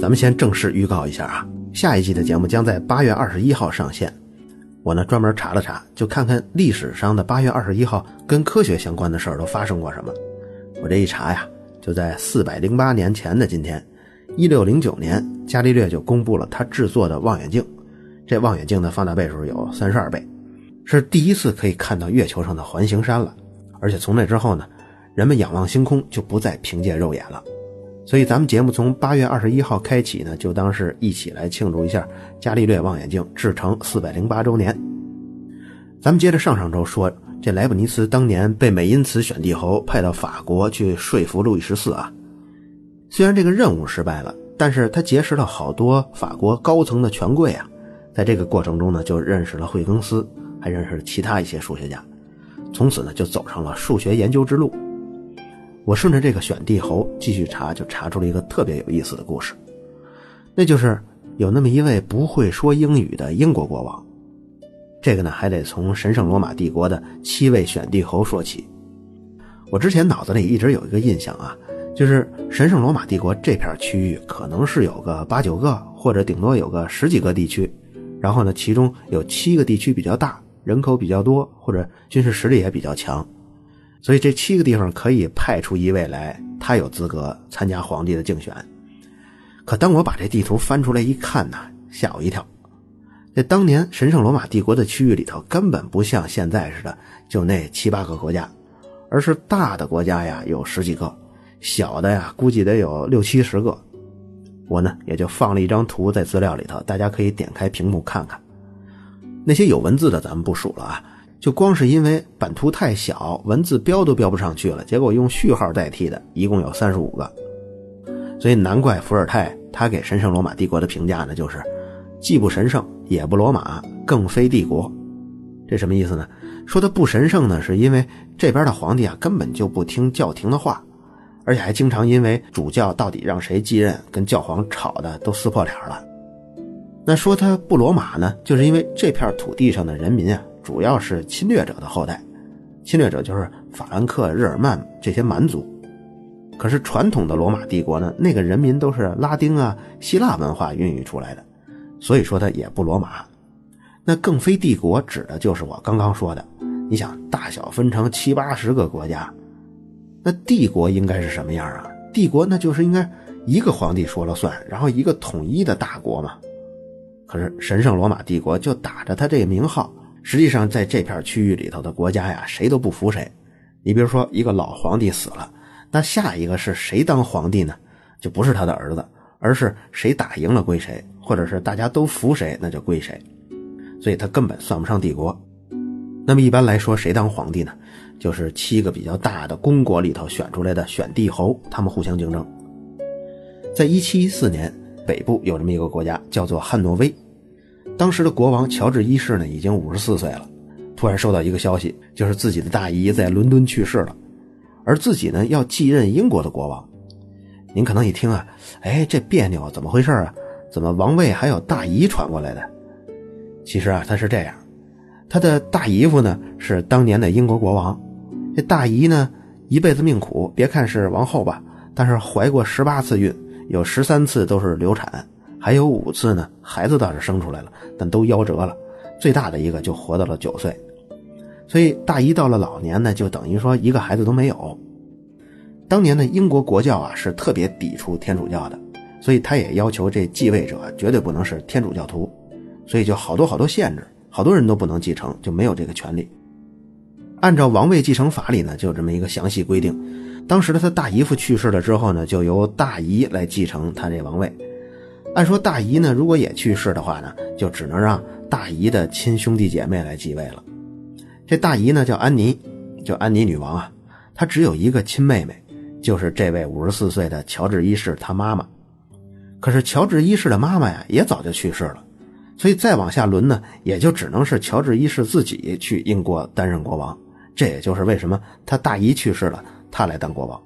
咱们先正式预告一下啊，下一季的节目将在八月二十一号上线。我呢专门查了查，就看看历史上的八月二十一号跟科学相关的事儿都发生过什么。我这一查呀，就在四百零八年前的今天，一六零九年，伽利略就公布了他制作的望远镜。这望远镜的放大倍数有三十二倍，是第一次可以看到月球上的环形山了。而且从那之后呢，人们仰望星空就不再凭借肉眼了。所以咱们节目从八月二十一号开启呢，就当是一起来庆祝一下伽利略望远镜制成四百零八周年。咱们接着上上周说，这莱布尼茨当年被美因茨选帝侯派到法国去说服路易十四啊，虽然这个任务失败了，但是他结识了好多法国高层的权贵啊。在这个过程中呢，就认识了惠更斯，还认识了其他一些数学家，从此呢就走上了数学研究之路。我顺着这个选帝侯继续查，就查出了一个特别有意思的故事，那就是有那么一位不会说英语的英国国王。这个呢还得从神圣罗马帝国的七位选帝侯说起。我之前脑子里一直有一个印象啊，就是神圣罗马帝国这片区域可能是有个八九个，或者顶多有个十几个地区。然后呢，其中有七个地区比较大，人口比较多，或者军事实力也比较强，所以这七个地方可以派出一位来，他有资格参加皇帝的竞选。可当我把这地图翻出来一看呢，吓我一跳。这当年神圣罗马帝国的区域里头，根本不像现在似的就那七八个国家，而是大的国家呀有十几个，小的呀估计得有六七十个。我呢也就放了一张图在资料里头，大家可以点开屏幕看看。那些有文字的咱们不数了啊，就光是因为版图太小，文字标都标不上去了，结果用序号代替的，一共有三十五个。所以难怪伏尔泰他给神圣罗马帝国的评价呢，就是既不神圣，也不罗马，更非帝国。这什么意思呢？说他不神圣呢，是因为这边的皇帝啊根本就不听教廷的话。而且还经常因为主教到底让谁继任，跟教皇吵的都撕破脸了。那说他不罗马呢，就是因为这片土地上的人民啊，主要是侵略者的后代，侵略者就是法兰克、日耳曼这些蛮族。可是传统的罗马帝国呢，那个人民都是拉丁啊、希腊文化孕育出来的，所以说他也不罗马。那更非帝国指的就是我刚刚说的，你想大小分成七八十个国家。那帝国应该是什么样啊？帝国那就是应该一个皇帝说了算，然后一个统一的大国嘛。可是神圣罗马帝国就打着他这个名号，实际上在这片区域里头的国家呀，谁都不服谁。你比如说一个老皇帝死了，那下一个是谁当皇帝呢？就不是他的儿子，而是谁打赢了归谁，或者是大家都服谁，那就归谁。所以他根本算不上帝国。那么一般来说，谁当皇帝呢？就是七个比较大的公国里头选出来的选帝侯，他们互相竞争。在一七一四年，北部有这么一个国家叫做汉诺威，当时的国王乔治一世呢已经五十四岁了，突然收到一个消息，就是自己的大姨在伦敦去世了，而自己呢要继任英国的国王。您可能一听啊，哎，这别扭，怎么回事啊？怎么王位还有大姨传过来的？其实啊，他是这样，他的大姨夫呢是当年的英国国王。这大姨呢，一辈子命苦，别看是王后吧，但是怀过十八次孕，有十三次都是流产，还有五次呢，孩子倒是生出来了，但都夭折了，最大的一个就活到了九岁，所以大姨到了老年呢，就等于说一个孩子都没有。当年的英国国教啊是特别抵触天主教的，所以他也要求这继位者绝对不能是天主教徒，所以就好多好多限制，好多人都不能继承，就没有这个权利。按照王位继承法里呢，就有这么一个详细规定。当时的他大姨夫去世了之后呢，就由大姨来继承他这王位。按说大姨呢，如果也去世的话呢，就只能让大姨的亲兄弟姐妹来继位了。这大姨呢叫安妮，叫安妮女王啊。她只有一个亲妹妹，就是这位五十四岁的乔治一世他妈妈。可是乔治一世的妈妈呀，也早就去世了，所以再往下轮呢，也就只能是乔治一世自己去英国担任国王。这也就是为什么他大姨去世了，他来当国王。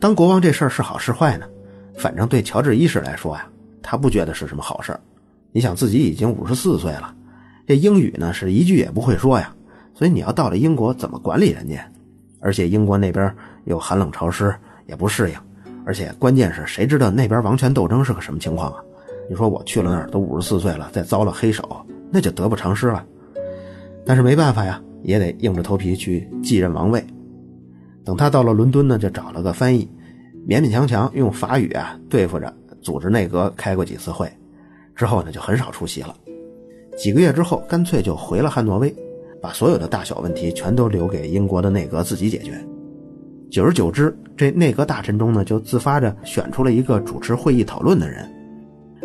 当国王这事儿是好是坏呢？反正对乔治一世来说呀，他不觉得是什么好事你想自己已经五十四岁了，这英语呢是一句也不会说呀，所以你要到了英国怎么管理人家？而且英国那边又寒冷潮湿，也不适应，而且关键是谁知道那边王权斗争是个什么情况啊？你说我去了那儿都五十四岁了，再遭了黑手，那就得不偿失了。但是没办法呀，也得硬着头皮去继任王位。等他到了伦敦呢，就找了个翻译，勉勉强强用法语啊对付着，组织内阁开过几次会，之后呢就很少出席了。几个月之后，干脆就回了汉诺威，把所有的大小问题全都留给英国的内阁自己解决。久而久之，这内阁大臣中呢就自发着选出了一个主持会议讨论的人，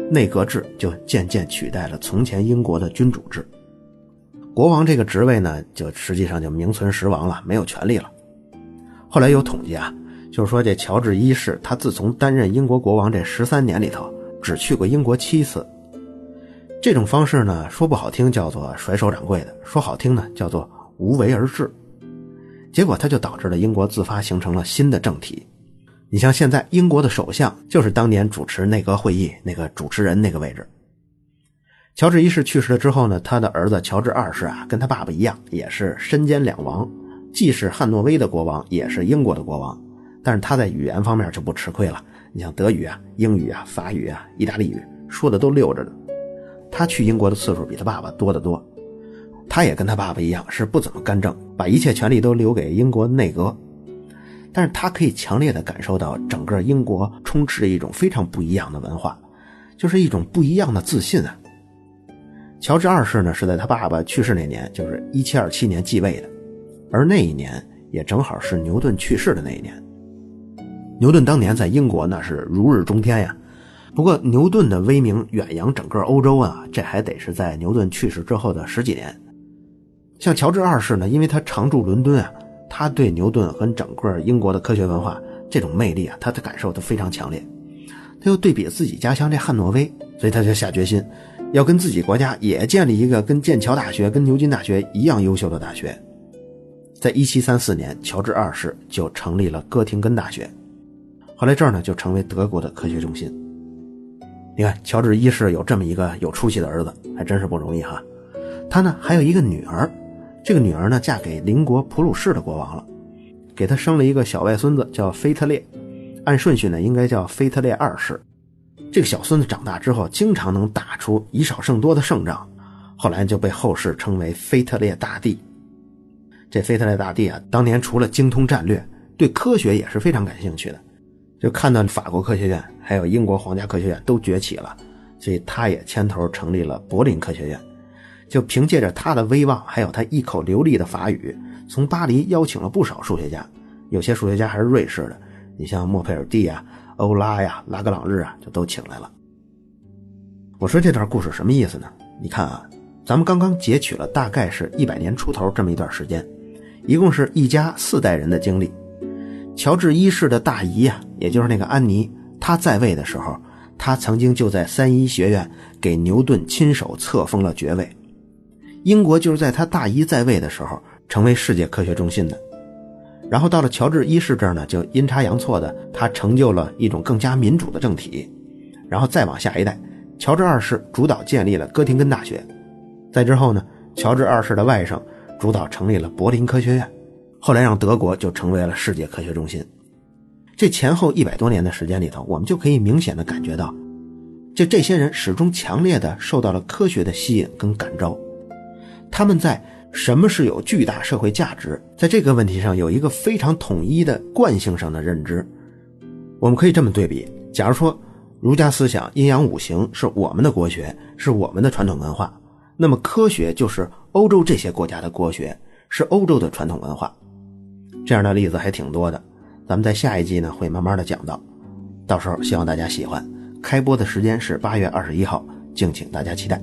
内阁制就渐渐取代了从前英国的君主制。国王这个职位呢，就实际上就名存实亡了，没有权利了。后来有统计啊，就是说这乔治一世他自从担任英国国王这十三年里头，只去过英国七次。这种方式呢，说不好听叫做甩手掌柜的，说好听呢叫做无为而治。结果他就导致了英国自发形成了新的政体。你像现在英国的首相就是当年主持内阁会议那个主持人那个位置。乔治一世去世了之后呢，他的儿子乔治二世啊，跟他爸爸一样，也是身兼两王。既是汉诺威的国王，也是英国的国王，但是他在语言方面就不吃亏了。你像德语啊、英语啊、法语啊、意大利语，说的都溜着呢。他去英国的次数比他爸爸多得多。他也跟他爸爸一样，是不怎么干政，把一切权力都留给英国内阁。但是他可以强烈的感受到，整个英国充斥着一种非常不一样的文化，就是一种不一样的自信啊。乔治二世呢，是在他爸爸去世那年，就是一七二七年继位的。而那一年也正好是牛顿去世的那一年。牛顿当年在英国那是如日中天呀。不过牛顿的威名远扬整个欧洲啊，这还得是在牛顿去世之后的十几年。像乔治二世呢，因为他常驻伦敦啊，他对牛顿和整个英国的科学文化这种魅力啊，他的感受都非常强烈。他又对比自己家乡这汉诺威，所以他就下决心要跟自己国家也建立一个跟剑桥大学、跟牛津大学一样优秀的大学。在一七三四年，乔治二世就成立了哥廷根大学，后来这儿呢就成为德国的科学中心。你看，乔治一世有这么一个有出息的儿子，还真是不容易哈。他呢还有一个女儿，这个女儿呢嫁给邻国普鲁士的国王了，给他生了一个小外孙子，叫腓特烈，按顺序呢应该叫腓特烈二世。这个小孙子长大之后，经常能打出以少胜多的胜仗，后来就被后世称为腓特烈大帝。这腓特烈大帝啊，当年除了精通战略，对科学也是非常感兴趣的。就看到法国科学院还有英国皇家科学院都崛起了，所以他也牵头成立了柏林科学院。就凭借着他的威望，还有他一口流利的法语，从巴黎邀请了不少数学家，有些数学家还是瑞士的，你像莫佩尔蒂啊、欧拉呀、拉格朗日啊，就都请来了。我说这段故事什么意思呢？你看啊，咱们刚刚截取了大概是一百年出头这么一段时间。一共是一家四代人的经历。乔治一世的大姨啊，也就是那个安妮，她在位的时候，她曾经就在三一学院给牛顿亲手册封了爵位。英国就是在他大姨在位的时候成为世界科学中心的。然后到了乔治一世这儿呢，就阴差阳错的，他成就了一种更加民主的政体。然后再往下一代，乔治二世主导建立了哥廷根大学。再之后呢，乔治二世的外甥。主导成立了柏林科学院，后来让德国就成为了世界科学中心。这前后一百多年的时间里头，我们就可以明显的感觉到，就这些人始终强烈的受到了科学的吸引跟感召。他们在什么是有巨大社会价值，在这个问题上有一个非常统一的惯性上的认知。我们可以这么对比：假如说儒家思想阴阳五行是我们的国学，是我们的传统文化。那么科学就是欧洲这些国家的国学，是欧洲的传统文化，这样的例子还挺多的。咱们在下一季呢会慢慢的讲到，到时候希望大家喜欢。开播的时间是八月二十一号，敬请大家期待。